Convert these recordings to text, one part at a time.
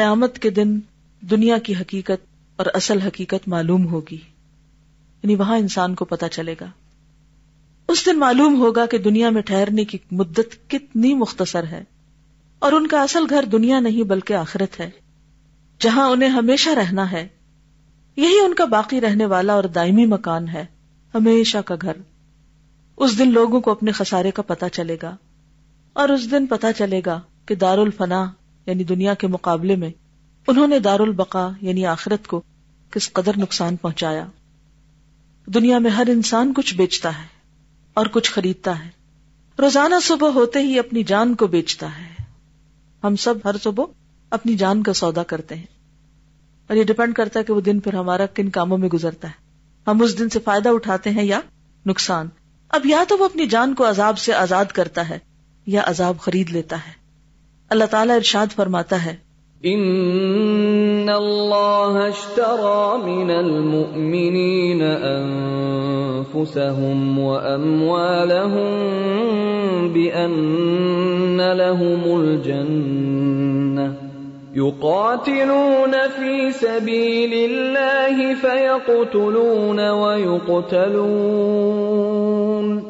قیامت کے دن دنیا کی حقیقت اور اصل حقیقت معلوم ہوگی۔ یعنی وہاں انسان کو پتا چلے گا۔ اس دن معلوم ہوگا کہ دنیا میں ٹھہرنے کی مدت کتنی مختصر ہے اور ان کا اصل گھر دنیا نہیں بلکہ آخرت ہے، جہاں انہیں ہمیشہ رہنا ہے۔ یہی ان کا باقی رہنے والا اور دائمی مکان ہے، ہمیشہ کا گھر۔ اس دن لوگوں کو اپنے خسارے کا پتا چلے گا اور اس دن پتا چلے گا کہ دار الفنا یعنی دنیا کے مقابلے میں، انہوں نے دار البقا یعنی آخرت کو کس قدر نقصان پہنچایا۔ دنیا میں ہر انسان کچھ بیچتا ہے اور کچھ خریدتا ہے۔ روزانہ صبح ہوتے ہی اپنی جان کو بیچتا ہے۔ ہم سب ہر صبح اپنی جان کا سودا کرتے ہیں۔ اور یہ ڈپینڈ کرتا ہے کہ وہ دن پھر ہمارا کن کاموں میں گزرتا ہے۔ ہم اس دن سے فائدہ اٹھاتے ہیں یا نقصان۔ اب یا تو وہ اپنی جان کو عذاب سے آزاد کرتا ہے یا عذاب خرید لیتا ہے۔ اللہ تعالیٰ ارشاد فرماتا ہے۔ ان اللہ اشترى من المؤمنین انفسهم واموالهم بان لهم الجنة يقاتلون في سبيل الله فيقتلون ويقتلون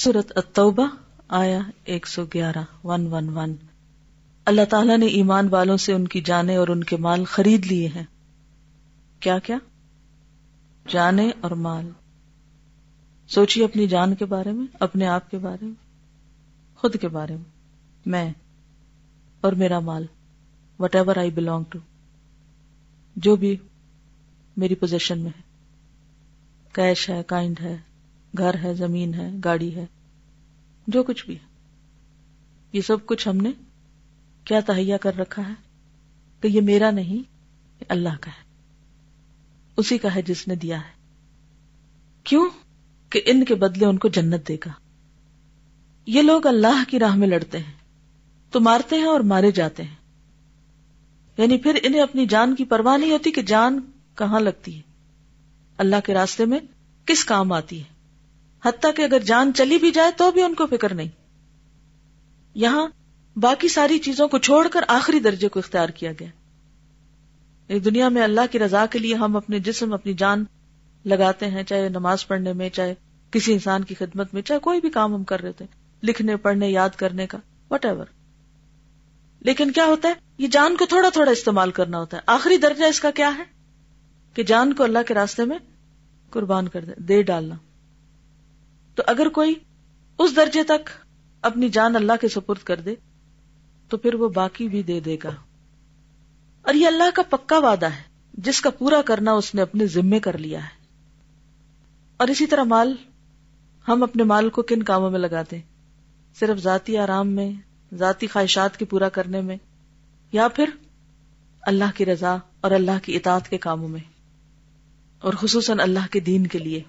سورت التوبہ آیا ایک سو گیارہ، ون ون ون۔ اللہ تعالیٰ نے ایمان والوں سے ان کی جانے اور ان کے مال خرید لیے ہیں۔ کیا کیا؟ جانے اور مال۔ سوچیے اپنی جان کے بارے میں، اپنے آپ کے بارے میں، خود کے بارے میں۔ میں اور میرا مال whatever I belong to جو بھی میری پوزیشن میں ہے۔ کیش ہے کائنڈ ہے، گھر ہے، زمین ہے، گاڑی ہے۔ جو کچھ بھی یہ سب کچھ ہم نے کیا تہیا کر رکھا ہے کہ یہ میرا نہیں، یہ اللہ کا ہے۔ اسی کا ہے جس نے دیا ہے۔ کیوں؟ کہ ان کے بدلے ان کو جنت دے گا۔ یہ لوگ اللہ کی راہ میں لڑتے ہیں، تو مارتے ہیں اور مارے جاتے ہیں۔ یعنی پھر انہیں اپنی جان کی پرواہ نہیں ہوتی کہ جان کہاں لگتی ہے۔ اللہ کے راستے میں کس کام آتی ہے؟ حتیٰ کہ اگر جان چلی بھی جائے تو بھی ان کو فکر نہیں۔ یہاں باقی ساری چیزوں کو چھوڑ کر آخری درجے کو اختیار کیا گیا۔ دنیا میں اللہ کی رضا کے لیے ہم اپنے جسم، اپنی جان لگاتے ہیں، چاہے نماز پڑھنے میں، چاہے کسی انسان کی خدمت میں، چاہے کوئی بھی کام ہم کر رہے تھے، لکھنے، پڑھنے، یاد کرنے کا وٹ ایور لیکن کیا ہوتا ہے؟ یہ جان کو تھوڑا تھوڑا استعمال کرنا ہوتا ہے۔ آخری درجہ اس کا کیا ہے؟ کہ جان کو اللہ کے راستے میں قربان کر دے دے ڈالنا۔ تو اگر کوئی اس درجے تک اپنی جان اللہ کے سپرد کر دے، تو پھر وہ باقی بھی دے دے گا۔ اور یہ اللہ کا پکا وعدہ ہے، جس کا پورا کرنا اس نے اپنے ذمے کر لیا ہے۔ اور اسی طرح مال، ہم اپنے مال کو کن کاموں میں لگاتے ہیں؟ صرف ذاتی آرام میں، ذاتی خواہشات کے پورا کرنے میں، یا پھر اللہ کی رضا اور اللہ کی اطاعت کے کاموں میں، اور خصوصاً اللہ کے دین کے لیے۔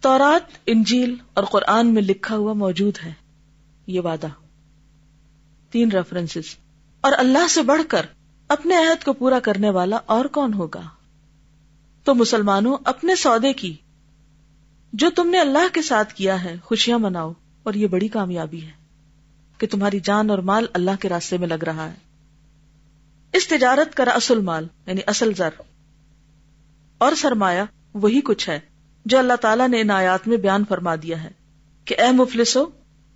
تورات، انجیل اور قرآن میں لکھا ہوا موجود ہے۔ یہ وعدہ۔ تین ریفرنس اور اللہ سے بڑھ کر اپنے عہد کو پورا کرنے والا اور کون ہوگا؟ تو مسلمانوں، اپنے سودے کی۔ جو تم نے اللہ کے ساتھ کیا ہے، خوشیاں مناؤ۔ اور یہ بڑی کامیابی ہے کہ تمہاری جان اور مال اللہ کے راستے میں لگ رہا ہے۔ اس تجارت کا اصل مال یعنی اصل زر۔ اور سرمایہ وہی کچھ ہے جو اللہ تعالیٰ نے ان آیات میں بیان فرما دیا ہے کہ اے مفلس ہو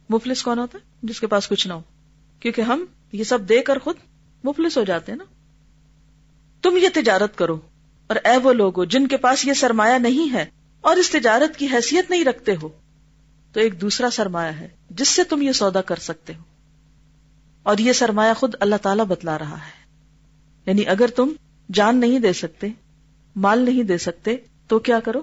مفلس کون ہوتا ہے؟ جس کے پاس کچھ نہ ہو۔ کیونکہ ہم یہ سب دے کر خود مفلس ہو جاتے ہیں نا۔ تم یہ تجارت کرو اور اے وہ لوگ جن کے پاس یہ سرمایہ نہیں ہے اور اس تجارت کی حیثیت نہیں رکھتے ہو، تو ایک دوسرا سرمایہ ہے جس سے تم یہ سودا کر سکتے ہو۔ اور یہ سرمایہ خود اللہ تعالیٰ بتلا رہا ہے۔ یعنی اگر تم جان نہیں دے سکتے، مال نہیں دے سکتے، تو کیا کرو؟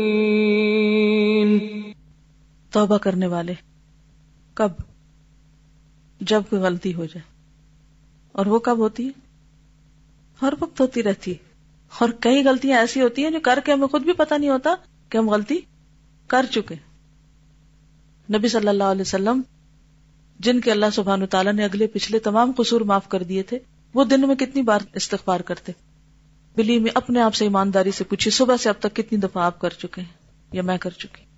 توبہ کرنے والے کب؟ جب کوئی غلطی ہو جائے۔ اور وہ کب ہوتی ہے؟ ہر وقت ہوتی رہتی ہے۔ اور کئی غلطیاں ایسی ہوتی ہیں جو کر کے ہمیں خود بھی پتہ نہیں ہوتا کہ ہم غلطی کر چکے نبی صلی اللہ علیہ وسلم، جن کے اللہ سبحان تعالیٰ نے اگلے پچھلے تمام قصور معاف کر دیے تھے، وہ دن میں کتنی بار استغفار کرتے۔ بلی میں اپنے آپ سے ایمانداری سے پوچھی صبح سے اب تک کتنی دفعہ آپ کر چکے ہیں یا میں کر چکی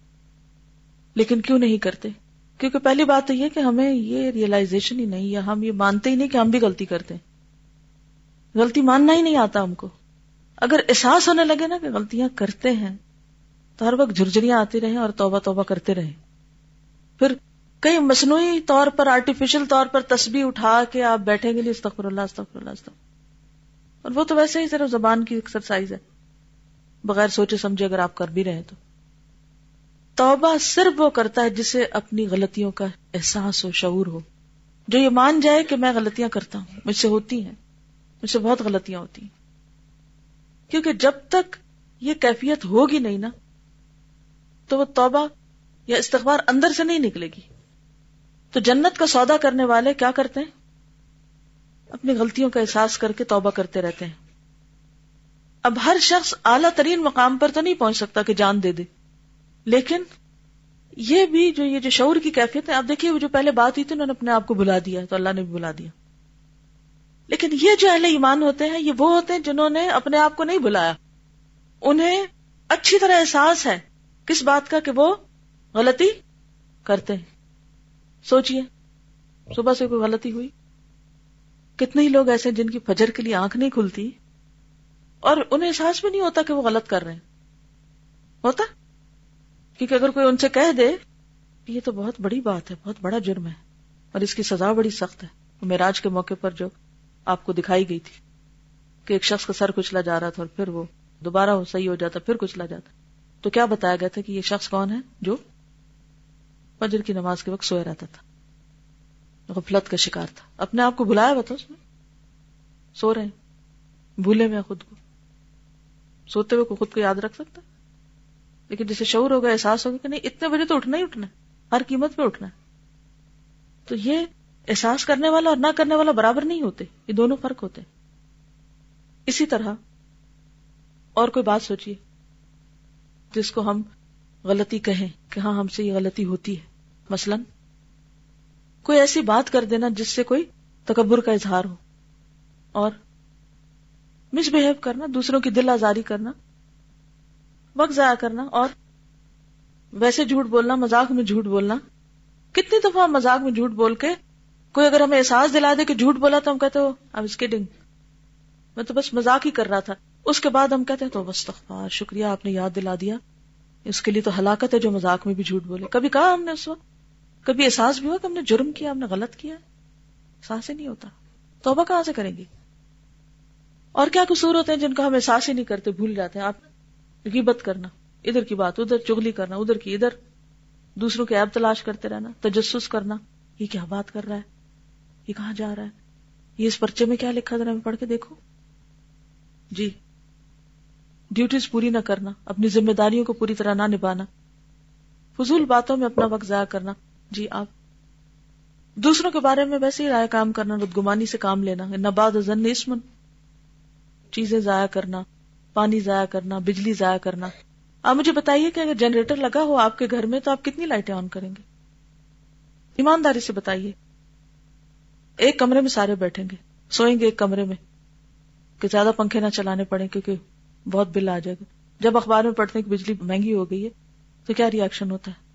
لیکن کیوں نہیں کرتے؟ کیونکہ پہلی بات تو یہ کہ ہمیں یہ ریئلائزیشن ہی نہیں، یا ہم یہ مانتے ہی نہیں کہ ہم بھی غلطی کرتے ہیں۔ غلطی ماننا ہی نہیں آتا ہم کو۔ اگر احساس ہونے لگے نا کہ غلطیاں کرتے ہیں، تو ہر وقت جھرجریاں آتی رہیں اور توبہ توبہ کرتے رہیں۔ پھر کئی مصنوعی طور پر آرٹیفیشل طور پر تسبیح اٹھا کے آپ بیٹھیں گے نہیں، استغفر اللہ استغفر اللہ، استغفر اور وہ تو ویسے ہی صرف زبان کی ایکسرسائز ہے۔ بغیر سوچے سمجھے اگر آپ کر بھی رہے تو۔ توبہ صرف وہ کرتا ہے جسے اپنی غلطیوں کا احساس ہو شعور ہو۔ جو یہ مان جائے کہ میں غلطیاں کرتا ہوں، مجھ سے ہوتی ہیں، مجھ سے بہت غلطیاں ہوتی ہیں۔ کیونکہ جب تک یہ کیفیت ہوگی نہیں نا، تو وہ توبہ یا استغبار اندر سے نہیں نکلے گی۔ تو جنت کا سودا کرنے والے کیا کرتے ہیں؟ اپنی غلطیوں کا احساس کر کے توبہ کرتے رہتے ہیں۔ اب ہر شخص اعلیٰ ترین مقام پر تو نہیں پہنچ سکتا کہ جان دے دے۔ لیکن یہ بھی جو یہ جو شعور کی کیفیت ہے، آپ دیکھیے وہ جو پہلے بات ہوئی تھی، انہوں نے اپنے آپ کو بلا دیا، تو اللہ نے بھی بلا دیا۔ لیکن یہ جو اہل ایمان ہوتے ہیں، یہ وہ ہوتے ہیں جنہوں نے اپنے آپ کو نہیں بلایا۔ انہیں اچھی طرح احساس ہے کس بات کا کہ وہ غلطی کرتے ہیں۔ سوچئے، صبح سے کوئی غلطی ہوئی؟ کتنے ہی لوگ ایسے جن کی فجر کے لیے آنکھ نہیں کھلتی اور انہیں احساس بھی نہیں ہوتا کہ وہ غلط کر رہے ہیں۔ ہوتا؟ کیونکہ اگر کوئی ان سے کہہ دے یہ تو بہت بڑی بات ہے، بہت بڑا جرم ہے اور اس کی سزا بڑی سخت ہے۔ میراج کے موقع پر جو آپ کو دکھائی گئی تھی کہ ایک شخص کا سر کچلا جا رہا تھا اور پھر وہ دوبارہ صحیح ہو جاتا، پھر کچلا جاتا۔ تو کیا بتایا گیا تھا کہ یہ شخص کون ہے جو فجر کی نماز کے وقت سویا رہتا تھا؟ غفلت کا شکار تھا۔ اپنے آپ کو بلایا بتا اس میں سو رہے ہیں۔ بھولے میں خود کو۔ سوتے ہوئے کو خود کو یاد رکھ سکتا لیکن جسے شعور ہوگا، احساس ہوگا کہ نہیں، اتنے بجے تو اٹھنا ہی اٹھنا ہے۔ ہر قیمت پہ اٹھنا ہے۔ تو یہ احساس کرنے والا اور نہ کرنے والا برابر نہیں ہوتے۔ یہ دونوں فرق ہوتے اسی طرح اور کوئی بات سوچیے جس کو ہم غلطی کہیں کہ ہاں ہم سے یہ غلطی ہوتی ہے۔ مثلا کوئی ایسی بات کر دینا جس سے کوئی تکبر کا اظہار ہو اور مس بہیو کرنا، دوسروں کی دل آزاری کرنا۔ وقت ضائع کرنا اور ویسے جھوٹ بولنا مزاق میں جھوٹ بولنا۔ کتنی دفعہ مزاق میں جھوٹ بول کے کوئی اگر ہمیں احساس دلا دے کہ جھوٹ بولا تو ہم کہتے ہو اب اس کیڈنگ میں تو بس مزاق ہی کر رہا تھا۔ اس کے بعد ہم کہتے ہیں، تو بس تخبار شکریہ، آپ نے یاد دلا دیا۔ اس کے لیے تو ہلاکت ہے جو مزاق میں بھی جھوٹ بولے۔ کبھی کہا ہم نے اس وقت؟ کبھی احساس بھی ہوا کہ ہم نے جرم کیا، ہم نے غلط کیا؟ احساس ہی نہیں ہوتا۔ توبہ کہاں سے کریں گی اور کیا قصور ہوتے ہیں جن کا ہم احساس ہی نہیں کرتے، بھول جاتے ہیں؟ آپ غیبت کرنا، ادھر کی بات ادھر چگلی کرنا، ادھر کی ادھر، دوسروں کے ایب تلاش کرتے رہنا، تجسس کرنا، یہ کیا بات کر رہا ہے؟ یہ کہاں جا رہا ہے؟ یہ اس پرچے میں کیا لکھا ذرا میں پڑھ کے دیکھو۔ جی ڈیوٹیز پوری نہ کرنا، اپنی ذمہ داریوں کو پوری طرح نہ نبھانا۔ فضول باتوں میں اپنا وقت ضائع کرنا۔ جی آپ۔ دوسروں کے بارے میں ویسے ہی رائے کام کرنا، بدگمانی سے کام لینا نباد اسمن چیزیں ضائع کرنا۔ پانی ضائع کرنا، بجلی ضائع کرنا۔ آپ مجھے بتائیے کہ اگر جنریٹر لگا ہو آپ کے گھر میں تو آپ کتنی لائٹیں آن کریں گے؟ ایمانداری سے بتائیے۔ ایک کمرے میں سارے بیٹھیں گے، سوئیں گے ایک کمرے میں۔ کہ زیادہ پنکھے نہ چلانے پڑے کیونکہ بہت بل آ جائے گا۔ جب اخبار میں پڑھتے ہیں کہ بجلی مہنگی ہو گئی ہے، تو کیا ریئیکشن ہوتا ہے؟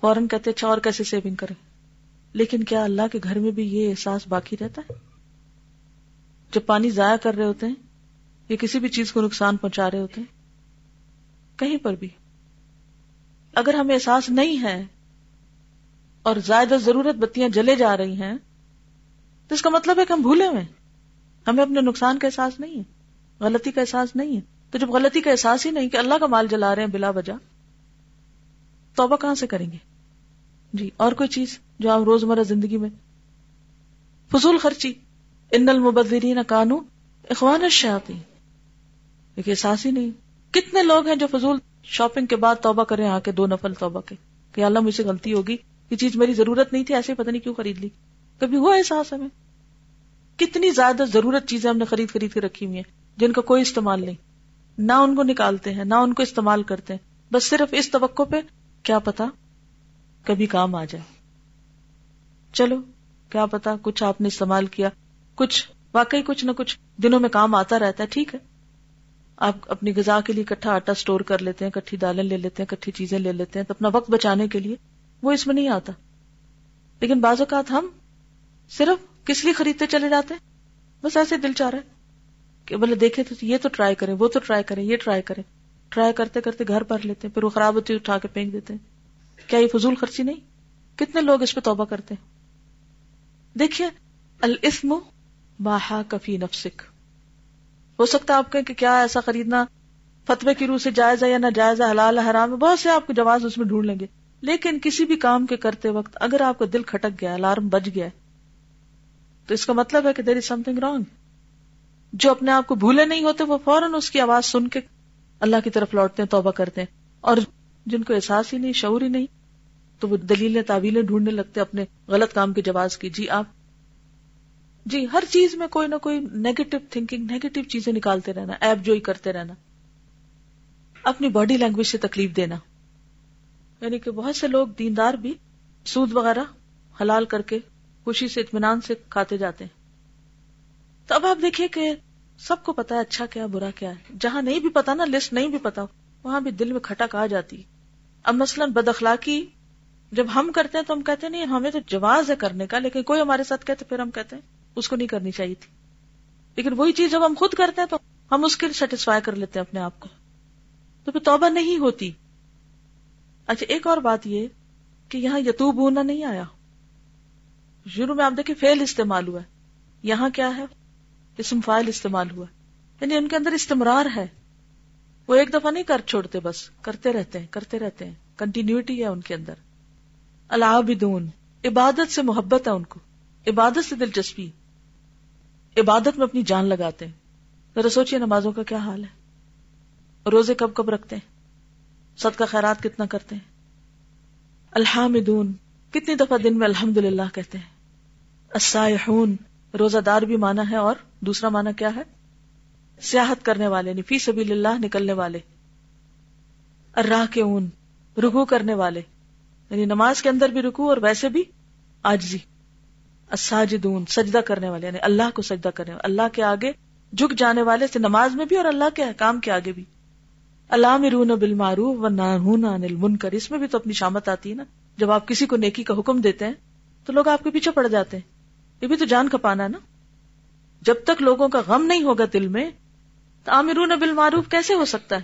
فوراً کہتے اچھا اور کیسے سیونگ کریں؟ لیکن کیا اللہ کے گھر میں بھی یہ احساس باقی رہتا ہے؟ جب پانی ضائع کر رہے ہوتے ہیں یا کسی بھی چیز کو نقصان پہنچا رہے ہوتے ہیں؟ کہیں پر بھی۔ اگر ہمیں احساس نہیں ہے اور زائدہ ضرورت بتیاں جلے جا رہی ہیں، تو اس کا مطلب ہے کہ ہم بھولے ہوئے ہمیں اپنے نقصان کا احساس نہیں ہے، غلطی کا احساس نہیں ہے۔ تو جب غلطی کا احساس ہی نہیں کہ اللہ کا مال جلا رہے ہیں بلا وجہ، توبہ کہاں سے کریں گے؟ جی اور کوئی چیز جو آپ روزمرہ زندگی میں؟ فضول خرچی۔ ان المبذرین کانو اخوان الشیاطین۔ ایک احساس ہی نہیں۔ کتنے لوگ ہیں جو فضول شاپنگ کے بعد توبہ کریں آ کے دو نفل توبہ کے۔ کہ اللہ مجھ سے غلطی ہوگی، یہ چیز میری ضرورت نہیں تھی، ایسے پتہ نہیں کیوں خرید لی۔ کبھی ہوا احساس ہمیں؟ کتنی زیادہ ضرورت چیزیں ہم نے خرید خرید کے رکھی ہوئی ہیں، جن کا کوئی استعمال نہیں۔ نہ ان کو نکالتے ہیں، نہ ان کو استعمال کرتے ہیں۔ بس صرف اس توقع پہ کیا پتا کبھی کام آ جائے۔ چلو، کیا پتا کچھ آپ نے استعمال کیا، کچھ، واقعی کچھ نہ کچھ دنوں میں کام آتا رہتا ہے، ٹھیک ہے۔ آپ اپنی غذا کے لیے کٹھا آٹا سٹور کر لیتے ہیں، کٹھی دالیں لے لیتے ہیں، کٹھی چیزیں لے لیتے ہیں، تو اپنا وقت بچانے کے لیے وہ اس میں نہیں آتا۔ لیکن بعض اوقات ہم صرف کس لیے خریدتے چلے جاتے ہیں؟ بس ایسے دل چاہ رہا ہے کہ بولے دیکھے تو یہ تو ٹرائی کریں، وہ تو ٹرائی کریں، یہ ٹرائی کریں۔ ٹرائی کرتے کرتے گھر پر لیتے ہیں، پھر وہ خراب ہوتی اٹھا کے پھینک دیتے ہیں۔ کیا یہ فضول خرچی نہیں؟ کتنے لوگ اس پہ توبہ کرتے ہیں؟ دیکھیے، الاسم باہا کفی نفسک۔ ہو سکتا ہے آپ کہیں کہ کیا ایسا خریدنا فتوے کی روح سے جائز ہے یا نہ جائز ہے، حلال حرام ہے؟ بہت سے آپ کو جواز اس میں ڈھونڈ لیں گے۔ لیکن کسی بھی کام کے کرتے وقت اگر آپ کا دل کھٹک گیا، الارم بج گیا تو اس کا مطلب ہے کہ دیر از سم تھنگ رانگ جو اپنے آپ کو بھولے نہیں ہوتے، وہ فوراً اس کی آواز سن کے اللہ کی طرف لوٹتے ہیں، توبہ کرتے ہیں۔ اور جن کو احساس ہی نہیں، شعور ہی نہیں، تو وہ دلیل تعویلیں ڈھونڈنے لگتے اپنے غلط کام کے جواز کی۔ جی آپ جی ہر چیز میں کوئی نہ کوئی نیگیٹو تھنکنگ نیگیٹو چیزیں نکالتے رہنا، ایپ جو ہی کرتے رہنا، اپنی باڈی لینگویج سے تکلیف دینا۔ یعنی کہ بہت سے لوگ دیندار بھی سود وغیرہ حلال کر کے خوشی سے، اطمینان سے کھاتے جاتے ہیں۔ تو اب آپ دیکھیے کہ سب کو پتا ہے اچھا کیا، برا کیا ہے۔ جہاں نہیں بھی پتا نا لسٹ نہیں بھی پتا، وہاں بھی دل میں کھٹک آ جاتی۔ اب مثلاً بد اخلاقی جب ہم کرتے ہیں تو ہم کہتے ہیں، نہیں، ہمیں تو جواز ہے کرنے کا، لیکن کوئی ہمارے ساتھ کہتے، پھر ہم کہتے ہیں اس کو نہیں کرنی چاہیے تھی۔ لیکن وہی چیز جب ہم خود کرتے ہیں تو ہم اس کے سیٹسفائی کر لیتے ہیں اپنے آپ کو۔ تو پھر توبہ نہیں ہوتی۔ اچھا ایک اور بات یہ کہ یہاں یتوب ہونا نہیں آیا۔ شروع میں آپ دیکھیں فیل استعمال ہوا ہے۔ یہاں کیا ہے؟ اسم فائل استعمال ہوا یعنی ان کے اندر استمرار ہے۔ وہ ایک دفعہ نہیں کر چھوڑتے، بس کرتے رہتے ہیں، کرتے رہتے ہیں۔ کنٹینیوٹی ہے ان کے اندر۔ العابدون، عبادت سے محبت ہے ان کو۔ عبادت سے دلچسپی۔ عبادت میں اپنی جان لگاتے ہیں۔ ذرا سوچیے نمازوں کا کیا حال ہے۔ روزے کب کب رکھتے ہیں۔ صدقہ خیرات کتنا کرتے ہیں۔ الحامدون، کتنی دفعہ دن میں الحمد للہ کہتے ہیں۔ السائحون روزہ دار بھی مانا ہے اور دوسرا مانا کیا ہے؟ سیاحت کرنے والے یعنی فی سبیل اللہ نکلنے والے۔ الراہ کے اون رکو کرنے والے۔ یعنی نماز کے اندر بھی رکو اور ویسے بھی آجزی الساجدون، سجدہ کرنے والے یعنی اللہ کو سجدہ کرنے والے، اللہ کے آگے جھک جانے والے سے نماز میں بھی اور اللہ کے کام کے آگے بھی۔ اللہ مرون بالمعروف و ناہون عن المنکر، اس میں بھی تو اپنی شامت آتی ہے نا۔ جب آپ کسی کو نیکی کا حکم دیتے ہیں، تو لوگ آپ کے پیچھے پڑ جاتے ہیں۔ یہ بھی تو جان کپانا ہے نا۔ جب تک لوگوں کا غم نہیں ہوگا دل میں، تو آمرون بالمعروف کیسے ہو سکتا ہے؟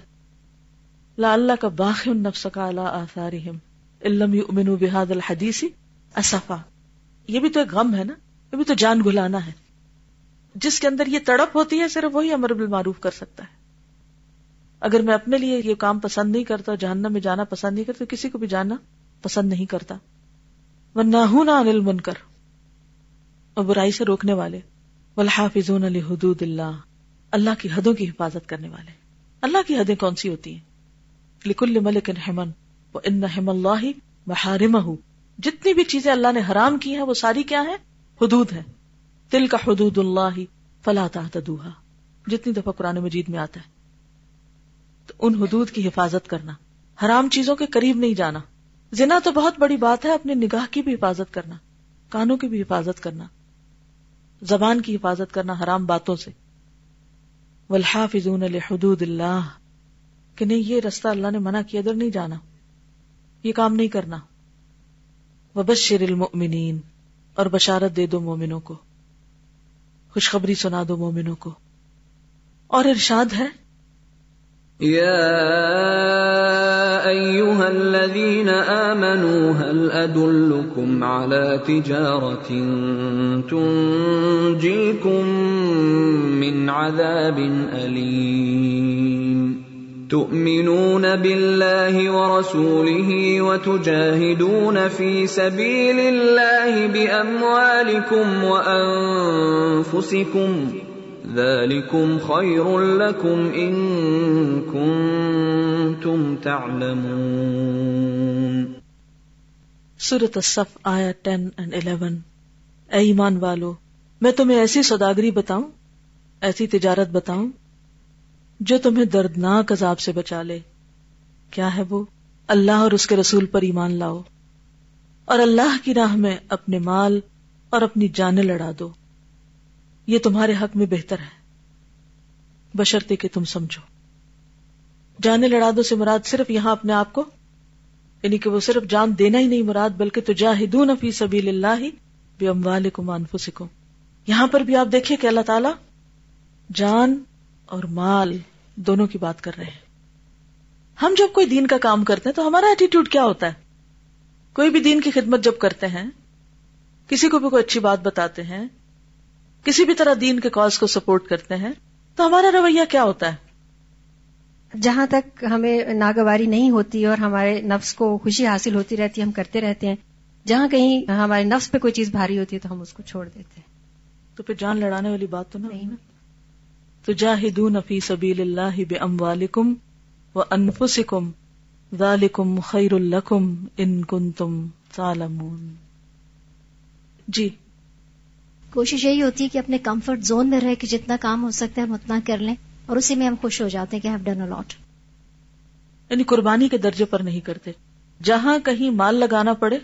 لا اللہ کا باخ النفس کا لا آثارہم علم یؤمنوا بهذا الحدیث اسفا۔ یہ بھی تو ایک غم ہے نا، یہ بھی تو جان گلانا ہے۔ جس کے اندر یہ تڑپ ہوتی ہے، صرف وہی امر بالمعروف کر سکتا ہے۔ اگر میں اپنے لیے یہ کام پسند نہیں کرتا، جہنم میں جانا پسند نہیں کرتا کسی کو بھی جانا پسند نہیں کرتا۔ وہ نہ من کر اور برائی سے روکنے والے۔ والحافظون علی حدود اللہ۔ اللہ کی حدوں کی حفاظت کرنے والے۔ اللہ کی حدیں کون سی ہوتی ہیں؟ لکل ملک حمن۔ وہ ان حم اللہ محارم جتنی بھی چیزیں اللہ نے حرام کی ہیں وہ ساری کیا ہیں؟ حدود ہیں۔ دل کا حدود اللہ فلا تحتدوها جتنی دفعہ قرآن مجید میں آتا ہے۔ تو ان حدود کی حفاظت کرنا۔ حرام چیزوں کے قریب نہیں جانا۔ زنا تو بہت بڑی بات ہے اپنے نگاہ کی بھی حفاظت کرنا۔ کانوں کی بھی حفاظت کرنا۔ زبان کی حفاظت کرنا حرام باتوں سے۔ والحافظون لحدود اللہ کہ نہیں، یہ رستہ اللہ نے منع کیا، ادھر نہیں جانا۔ یہ کام نہیں کرنا۔ وبشر المؤمنین، اور بشارت دے دو مومنوں کو۔ خوشخبری سنا دو مومنوں کو۔ اور ارشاد ہے يا ايها الذين امنوا هل ادلكم على تجاره تنجيكم من عذاب أليم تؤمنون بالله ورسوله وتجاهدون في سبيل الله بأموالكم وأنفسكم ذلكم خير لكم إن كنتم تعلمون سورة الصف آیا 10 and 11 اے ایمان والو، میں تمہیں ایسی سوداگری بتاؤں، ایسی تجارت بتاؤں جو تمہیں دردناک عذاب سے بچا لے۔ کیا ہے وہ؟ اللہ اور اس کے رسول پر ایمان لاؤ۔ اور اللہ کی راہ میں اپنے مال اور اپنی جانیں لڑا دو۔ یہ تمہارے حق میں بہتر ہے۔ بشرتے کہ تم سمجھو۔ جانے لڑا دو سے مراد صرف یہاں اپنے آپ کو یعنی کہ وہ صرف جان دینا ہی نہیں مراد، بلکہ تو جاہدون فی سبیل اللہ بے اموال انفسکم۔ یہاں پر بھی آپ دیکھیے کہ اللہ تعالی جان اور مال دونوں کی بات کر رہے ہیں۔ ہم جب کوئی دین کا کام کرتے ہیں تو ہمارا ایٹیٹیوڈ کیا ہوتا ہے؟ کوئی بھی دین کی خدمت جب کرتے ہیں کسی کو بھی کوئی اچھی بات بتاتے ہیں کسی بھی طرح دین کے کاز کو سپورٹ کرتے ہیں تو ہمارا رویہ کیا ہوتا ہے؟ جہاں تک ہمیں ناگواری نہیں ہوتی اور ہمارے نفس کو خوشی حاصل ہوتی رہتی ہے ہم کرتے رہتے ہیں جہاں کہیں ہمارے نفس پہ کوئی چیز بھاری ہوتی ہے تو ہم اس کو چھوڑ دیتے ہیں۔ تو پھر جان لڑانے والی بات تو نہیں تو جاہدون فی سبیل اللہ بے اموالکم و انفسکم ذالکم خیر لکم ان کنتم تعلمون جی۔ کوشش یہی ہوتی ہے کہ اپنے کمفرٹ زون میں رہ کے جتنا کام ہو سکتا ہے ہم اتنا کر لیں اور اسی میں ہم خوش ہو جاتے ہیں کہ ہیو ڈن الاٹ یعنی قربانی کے درجے پر نہیں کرتے۔ جہاں کہیں مال لگانا پڑے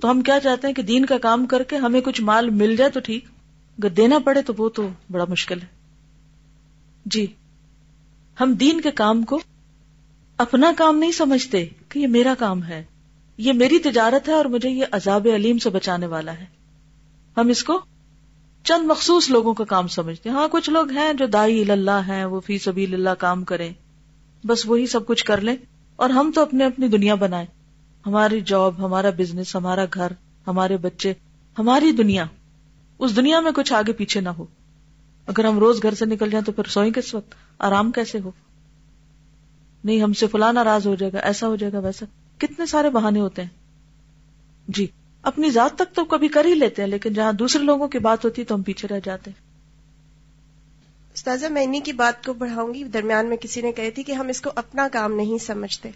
تو ہم کیا چاہتے ہیں کہ دین کا کام کر کے ہمیں کچھ مال مل جائے تو ٹھیک اگر دینا پڑے تو وہ تو بڑا مشکل ہے۔ جی ہم دین کے کام کو اپنا کام نہیں سمجھتے کہ یہ میرا کام ہے۔ یہ میری تجارت ہے اور مجھے یہ عذاب علیم سے بچانے والا ہے۔ ہم اس کو چند مخصوص لوگوں کا کام سمجھتے ہیں۔ ہاں کچھ لوگ ہیں جو دائی اللہ ہیں، وہ فی سبیل اللہ کام کریں۔ بس وہی سب کچھ کر لیں اور ہم تو اپنے اپنی دنیا بنائیں۔ ہماری جاب، ہمارا بزنس، ہمارا گھر، ہمارے بچے، ہماری دنیا۔ اس دنیا میں کچھ آگے پیچھے نہ ہو۔ اگر ہم روز گھر سے نکل جائیں تو پھر سوئیں کس وقت؟ آرام کیسے ہو؟ نہیں، ہم سے فلاں ناراض ہو جائے گا، ایسا ہو جائے گا، ویسا۔ کتنے سارے بہانے ہوتے ہیں۔ جی اپنی ذات تک تو کبھی کر ہی لیتے ہیں، لیکن جہاں دوسرے لوگوں کی بات ہوتی تو ہم پیچھے رہ جاتے ہیں۔ استاذہ، میں انہیں کی بات کو بڑھاؤں گی۔ درمیان میں کسی نے کہی تھی کہ ہم اس کو اپنا کام نہیں سمجھتے۔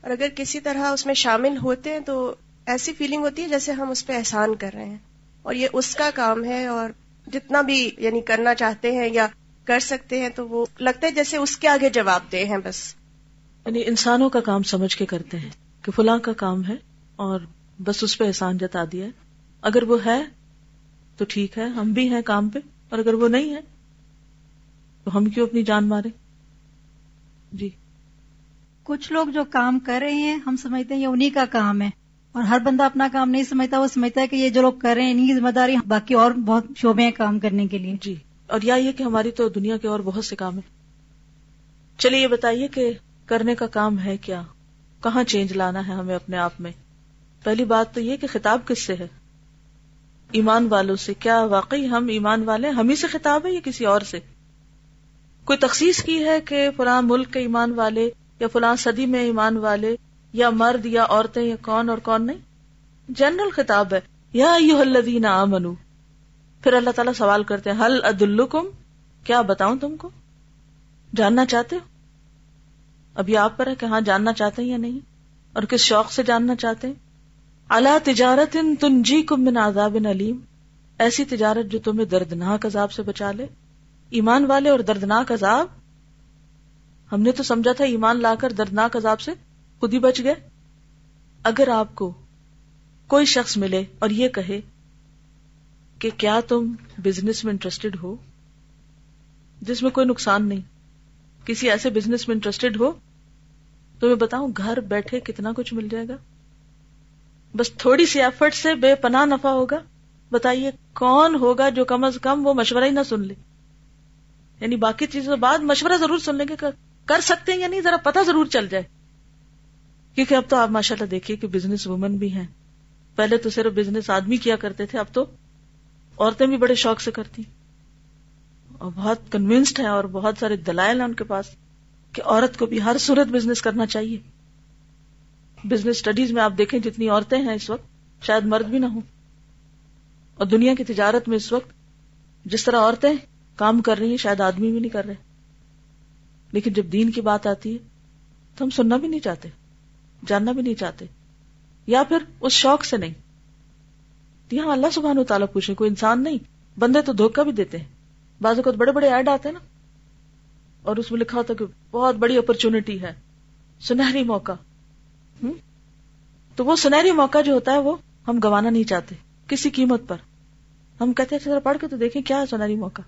اور اگر کسی طرح اس میں شامل ہوتے ہیں تو ایسی فیلنگ ہوتی ہے جیسے ہم اس پہ احسان کر رہے ہیں۔ اور یہ اس کا کام ہے اور جتنا بھی یعنی کرنا چاہتے ہیں یا کر سکتے ہیں تو وہ لگتا ہے جیسے اس کے آگے جواب دے ہیں بس۔ یعنی انسانوں کا کام سمجھ کے کرتے ہیں کہ فلاں کا کام ہے اور بس اس پہ احسان جتا دیا ہے۔ اگر وہ ہے تو ٹھیک ہے ہم بھی ہیں کام پہ اور اگر وہ نہیں ہے تو ہم کیوں اپنی جان مارے جی۔ کچھ لوگ جو کام کر رہے ہیں ہم سمجھتے ہیں یہ انہیں کا کام ہے۔ اور ہر بندہ اپنا کام نہیں سمجھتا، وہ سمجھتا ہے کہ یہ جو لوگ کر رہے ہیں انہیں کی ذمہ داری باقی اور بہت شعبے ہیں کام کرنے کے لیے۔ جی۔ اور یا یہ کہ ہماری تو دنیا کے اور بہت سے کام ہیں۔ چلیے، یہ بتائیے کہ کرنے کا کام ہے کیا؟ کہاں چینج لانا ہے ہمیں اپنے آپ میں؟ پہلی بات تو یہ کہ خطاب کس سے ہے؟ ایمان والوں سے۔ کیا واقعی ہم ایمان والے ہم ہی سے خطاب ہے یا کسی اور سے؟ کوئی تخصیص کی ہے کہ فلاں ملک کے ایمان والے یا فلاں صدی میں ایمان والے یا مرد یا عورتیں یا کون اور کون نہیں؟ جنرل خطاب ہے، یا الذین آمنو۔ پھر اللہ تعالیٰ سوال کرتے ہیں حل ادلکم؟ کیا بتاؤں تم کو؟ جاننا چاہتے ہو؟ ابھی آپ پر ہے کہ ہاں جاننا چاہتے ہیں یا نہیں؟ اور کس شوق سے جاننا چاہتے ہیں؟ اللہ تجارت ان تنجی کم من عذاب علیم۔ ایسی تجارت جو تمہیں دردناک عذاب سے بچا لے۔ ایمان والے اور دردناک عذاب۔ ہم نے تو سمجھا تھا، ایمان لا کر دردناک عذاب سے خود ہی بچ گئے؟ اگر آپ کو کوئی شخص ملے اور یہ کہے کہ کیا تم بزنس میں انٹرسٹیڈ ہو، جس میں کوئی نقصان نہیں، کسی ایسے بزنس میں انٹرسٹیڈ ہو، تو میں بتاؤں گھر بیٹھے کتنا کچھ مل جائے گا۔ بس تھوڑی سی ایفرٹ سے بے پناہ نفع ہوگا۔ بتائیے کون ہوگا جو کم از کم وہ مشورہ ہی نہ سن لے؟ یعنی باقی چیزوں بعد مشورہ ضرور سن لیں گے کر سکتے ہیں یا نہیں، ذرا پتا ضرور چل جائے۔ کیونکہ اب تو آپ ماشاء اللہ دیکھیے کہ بزنس وومن بھی ہیں۔ پہلے تو صرف بزنس آدمی کیا کرتے تھے، اب تو عورتیں بھی بڑے شوق سے کرتی اور بہت کنوینسڈ ہیں اور بہت سارے دلائل ہیں ان کے پاس کہ عورت کو بھی ہر صورت بزنس کرنا چاہیے۔ بزنس اسٹڈیز میں آپ دیکھیں جتنی عورتیں ہیں اس وقت، شاید مرد بھی نہ ہوں۔ اور دنیا کی تجارت میں اس وقت جس طرح عورتیں کام کر رہی ہیں، شاید آدمی بھی نہیں کر رہے۔ لیکن جب دین کی بات آتی ہے تو ہم سننا بھی نہیں چاہتے۔ جاننا بھی نہیں چاہتے، یا پھر اس شوق سے نہیں۔ یہاں اللہ سبحانہ و تعالیٰ پوچھے کوئی انسان نہیں، بندے تو دھوکہ بھی دیتے ہیں۔ بعض اوقات بڑے بڑے ایڈ آتے ہیں نا، اور اس میں لکھا ہوتا کہ بہت بڑی اپرچونٹی ہے، سنہری موقع۔ تو وہ سنہری موقع جو ہوتا ہے، وہ ہم گوانا نہیں چاہتے، کسی قیمت پر۔ ہم کہتے ہیں اچھا، پڑھ کے تو دیکھیں کیا ہے سنہری موقع۔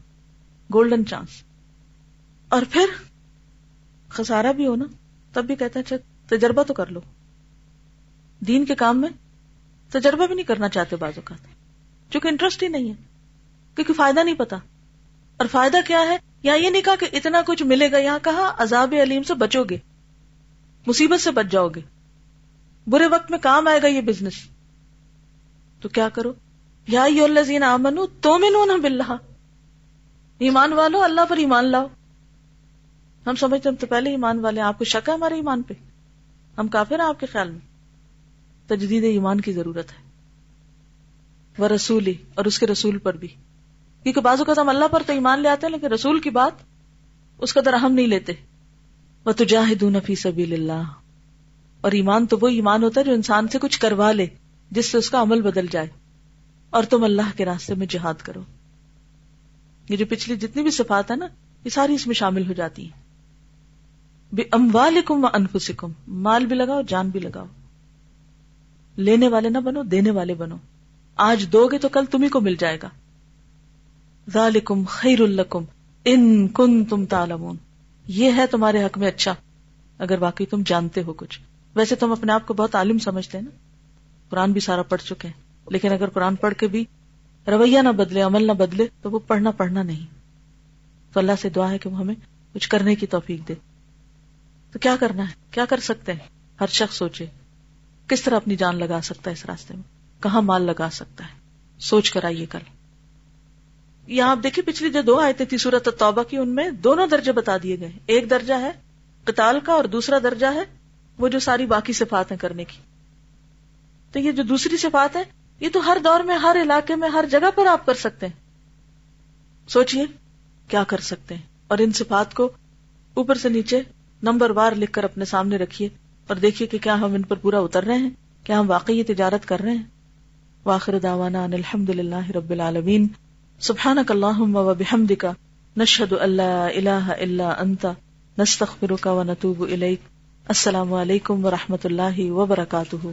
گولڈن چانس اور پھر خسارا بھی ہو نا تب بھی کہتے ہیں اچھا تجربہ تو کر لو۔ دین کے کام میں تجربہ بھی نہیں کرنا چاہتے بازو کا چونکہ انٹرسٹ ہی نہیں ہے۔ کیونکہ فائدہ نہیں پتا۔ اور فائدہ کیا ہے؟ یا یہ نہیں کہا کہ اتنا کچھ ملے گا۔ یہاں کہا عذاب علیم سے بچو گے۔ مصیبت سے بچ جاؤ گے۔ برے وقت میں کام آئے گا یہ بزنس تو کیا کرو؟ یا آمن تو میں نہ بلّہ ایمان والو، اللہ پر ایمان لاؤ۔ ہم سمجھتے ہم تو پہلے ایمان والے آپ کو شک ہے ہمارے ایمان پہ؟ ہم کافر ہیں آپ کے خیال میں؟ تجدید ایمان کی ضرورت ہے۔ وہ رسولی اور اس کے رسول پر بھی۔ کیونکہ بازو کا ہم اللہ پر تو ایمان لے آتے ہیں، لیکن رسول کی بات اس کا درا ہم نہیں لیتے۔ وہ تو جاہدون فی سبیل اللہ اور ایمان تو وہ ایمان ہوتا ہے جو انسان سے کچھ کروا لے، جس سے اس کا عمل بدل جائے۔ اور تم اللہ کے راستے میں جہاد کرو۔ یہ جو پچھلی جتنی بھی صفات ہے نا، یہ ساری اس میں شامل ہو جاتی ہیں۔ اموالکم و انفسکم، مال بھی لگاؤ، جان بھی لگاؤ۔ لینے والے نہ بنو، دینے والے بنو۔ آج دو گے تو کل تمہیں کو مل جائے گا۔ ذالکم خیر الکم ان کن تم تعلمون۔ یہ ہے تمہارے حق میں اچھا اگر واقعی تم جانتے ہو کچھ۔ ویسے تم اپنے آپ کو بہت عالم سمجھتے ہیں نا۔ قرآن بھی سارا پڑھ چکے ہیں، لیکن اگر قرآن پڑھ کے بھی رویہ نہ بدلے، عمل نہ بدلے، تو وہ پڑھنا پڑھنا نہیں۔ تو اللہ سے دعا ہے کہ وہ ہمیں کچھ کرنے کی توفیق دے۔ تو کیا کرنا ہے؟ کیا کر سکتے ہیں؟ ہر شخص سوچے، کس طرح اپنی جان لگا سکتا ہے اس راستے میں؟ کہاں مال لگا سکتا ہے؟ سوچ کر آئیے کل۔ یہاں آپ دیکھیے پچھلی جو دو آیتیں تھی سورت توبہ کی، ان میں دونوں درجے بتا دیے گئے ایک درجہ ہے قتال کا اور دوسرا درجہ ہے وہ جو ساری باقی صفات ہیں کرنے کی۔ تو یہ جو دوسری صفات ہے یہ تو ہر دور میں، ہر علاقے میں، ہر جگہ پر آپ کر سکتے ہیں۔ سوچئے کیا کر سکتے ہیں؟ اور ان صفات کو اوپر سے نیچے نمبر وار لکھ کر اپنے سامنے رکھیے اور دیکھیے کہ کیا ہم ان پر پورا اتر رہے ہیں، کیا ہم واقعی تجارت کر رہے ہیں۔ واخر دعوانا ان الحمد للہ رب العالمین۔ سبحانک اللہم و بحمدک، نشہد اللہ الہ الا انت، نستغفرک و نتوب الیک۔ السلام علیکم و رحمت اللہ وبرکاتہ۔